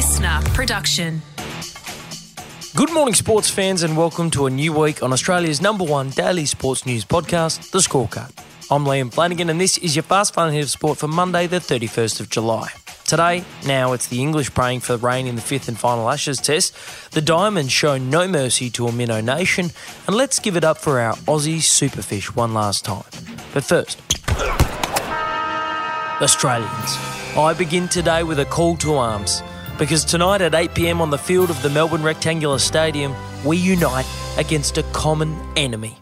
listener production. Good morning, sports fans, and welcome to a new week on Australia's number one daily sports news podcast, The Scorecard. I'm Liam Flanagan, and this is your fast fun hit of sport for Monday, the 31st of July. Today, now it's the English praying for rain in the fifth and final Ashes test. The Diamonds show no mercy to a minnow nation, and let's give it up for our Aussie superfish one last time. But first, Australians. I begin today with a call to arms because tonight at 8 pm on the field of the Melbourne Rectangular Stadium, we unite against a common enemy.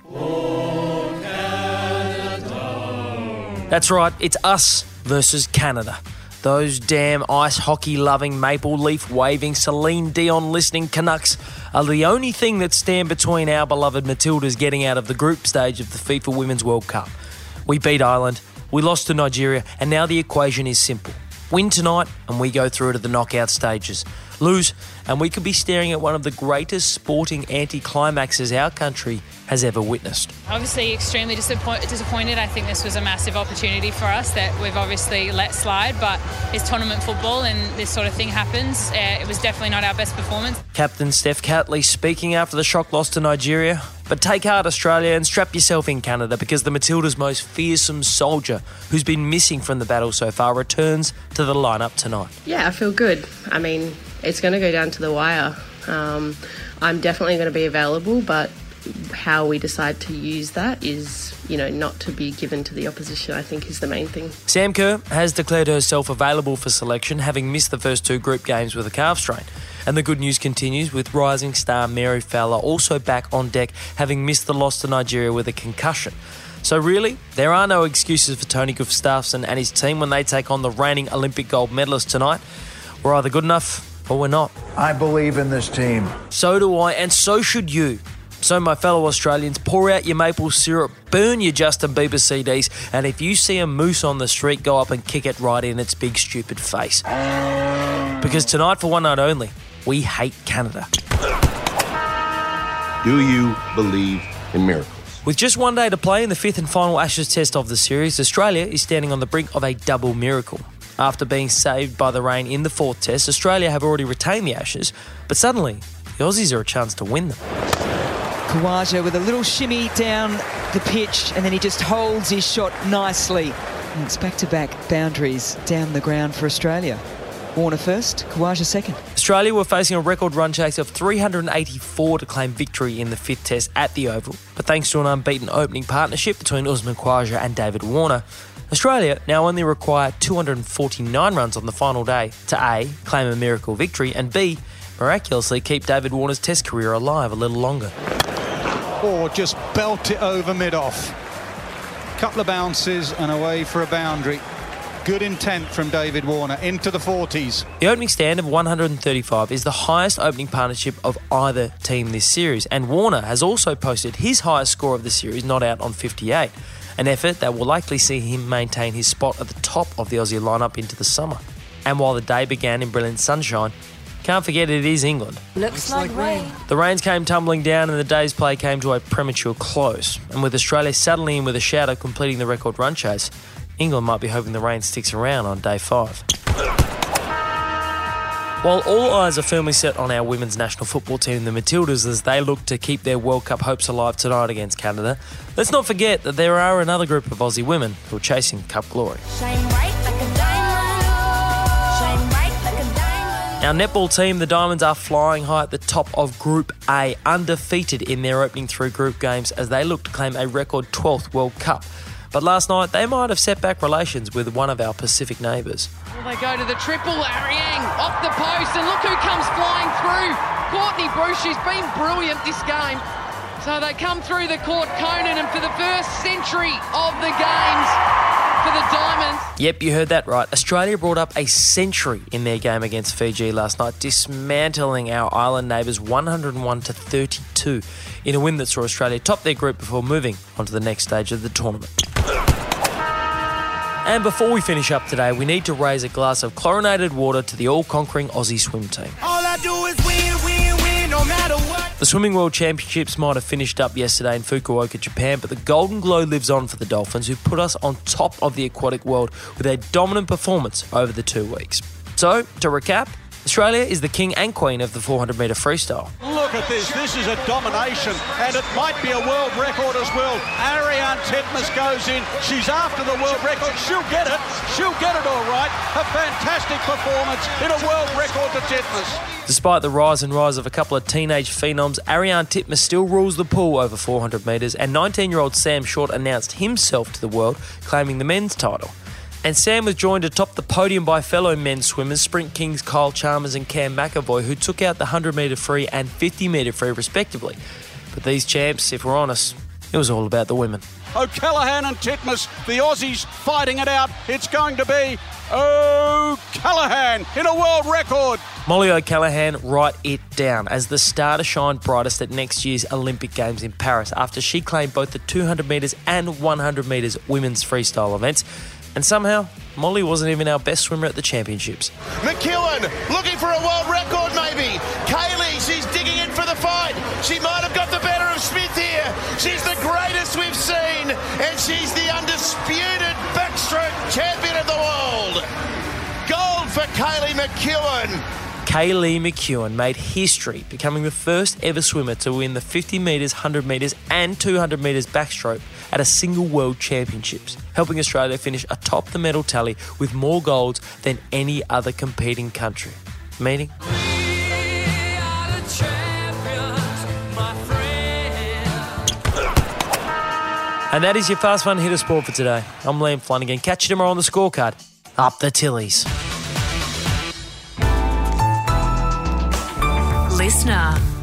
That's right, it's us versus Canada. Those damn ice hockey loving, maple leaf waving, Celine Dion listening Canucks are the only thing that stand between our beloved Matildas getting out of the group stage of the FIFA Women's World Cup. We beat Ireland, we lost to Nigeria, and now the equation is simple. Win tonight, and we go through to the knockout stages. Lose, and we could be staring at one of the greatest sporting anticlimaxes our country has ever witnessed. Obviously, extremely disappoint- disappointed. I think this was a massive opportunity for us that we've obviously let slide, but it's tournament football and this sort of thing happens. Uh, it was definitely not our best performance. Captain Steph Catley speaking after the shock loss to Nigeria. But take heart, Australia, and strap yourself in, Canada, because the Matilda's most fearsome soldier, who's been missing from the battle so far, returns to the lineup tonight. Yeah, I feel good. I mean, it's going to go down to the wire. Um, I'm definitely going to be available, but how we decide to use that is, you know, not to be given to the opposition, I think is the main thing. Sam Kerr has declared herself available for selection, having missed the first two group games with a calf strain. And the good news continues with rising star Mary Fowler also back on deck, having missed the loss to Nigeria with a concussion. So, really, there are no excuses for Tony Gustafsson and his team when they take on the reigning Olympic gold medalist tonight. We're either good enough or we're not. I believe in this team. So do I, and so should you. So, my fellow Australians, pour out your maple syrup, burn your Justin Bieber CDs, and if you see a moose on the street, go up and kick it right in its big stupid face. Because tonight, for one night only, we hate Canada. Do you believe in miracles? With just one day to play in the fifth and final Ashes test of the series, Australia is standing on the brink of a double miracle. After being saved by the rain in the fourth test, Australia have already retained the Ashes, but suddenly the Aussies are a chance to win them. Khawaja with a little shimmy down the pitch and then he just holds his shot nicely. And it's back to back boundaries down the ground for Australia. Warner first, Khawaja second. Australia were facing a record run chase of 384 to claim victory in the fifth test at the Oval, but thanks to an unbeaten opening partnership between Usman Khawaja and David Warner, Australia now only require 249 runs on the final day to A, claim a miracle victory, and B, miraculously keep David Warner's test career alive a little longer. Or just belt it over mid off. Couple of bounces and away for a boundary. Good intent from David Warner into the 40s. The opening stand of 135 is the highest opening partnership of either team this series, and Warner has also posted his highest score of the series, not out on 58, an effort that will likely see him maintain his spot at the top of the Aussie lineup into the summer. And while the day began in brilliant sunshine, can't forget it is England. Looks like rain. The rains came tumbling down and the day's play came to a premature close. And with Australia settling in with a shout of completing the record run chase, England might be hoping the rain sticks around on day five. While all eyes are firmly set on our women's national football team, the Matildas, as they look to keep their World Cup hopes alive tonight against Canada, let's not forget that there are another group of Aussie women who are chasing Cup glory. Shine bright like a diamond. Shine bright like a diamond. Our netball team, the Diamonds, are flying high at the top of Group A, undefeated in their opening three group games as they look to claim a record 12th World Cup. But last night, they might have set back relations with one of our Pacific neighbours. Well, they go to the triple. Ariang off the post, and look who comes flying through. Courtney Bruce, she's been brilliant this game. So they come through the court, Koenen, and for the first century of the games for the Diamonds. Yep, you heard that right. Australia brought up a century in their game against Fiji last night, dismantling our island neighbours 101 to 32 in a win that saw Australia top their group before moving on to the next stage of the tournament. And before we finish up today, we need to raise a glass of chlorinated water to the all conquering Aussie swim team. All I do is win, win, win, no matter what. The Swimming World Championships might have finished up yesterday in Fukuoka, Japan, but the golden glow lives on for the Dolphins, who put us on top of the aquatic world with a dominant performance over the two weeks. So, to recap, Australia is the king and queen of the 400 metre freestyle. Look at this. This is a domination, and it might be a world record as well. Ariarne Titmus goes in. She's after the world record. She'll get it. She'll get it all right. A fantastic performance in a world record to Titmus. Despite the rise and rise of a couple of teenage phenoms, Ariarne Titmus still rules the pool over 400 metres, and 19 year old Sam Short announced himself to the world, claiming the men's title. And Sam was joined atop the podium by fellow men's swimmers, Sprint Kings Kyle Chalmers and Cam McEvoy, who took out the 100 metre free and 50 metre free respectively. But these champs, if we're honest, it was all about the women. O'Callaghan and Titmus, the Aussies fighting it out. It's going to be O'Callaghan in a world record. Mollie O'Callaghan, write it down as the star to shine brightest at next year's Olympic Games in Paris after she claimed both the 200 metres and 100 metres women's freestyle events. And somehow, Mollie wasn't even our best swimmer at the championships. McKeown looking for a world record, maybe. Kaylee, she's digging in for the fight. She might have got the better of Smith here. She's the greatest we've seen, and she's the undisputed backstroke champion of the world. Gold for Kaylee McKeown. Kaylee McKeown made history, becoming the first ever swimmer to win the 50 metres, 100 metres, and 200 metres backstroke at a single World Championships, helping Australia finish atop the medal tally with more golds than any other competing country. Meaning? And that is your Fast Fun Hit of Sport for today. I'm Liam Flanagan. Catch you tomorrow on the scorecard. Up the Tillies. Listener.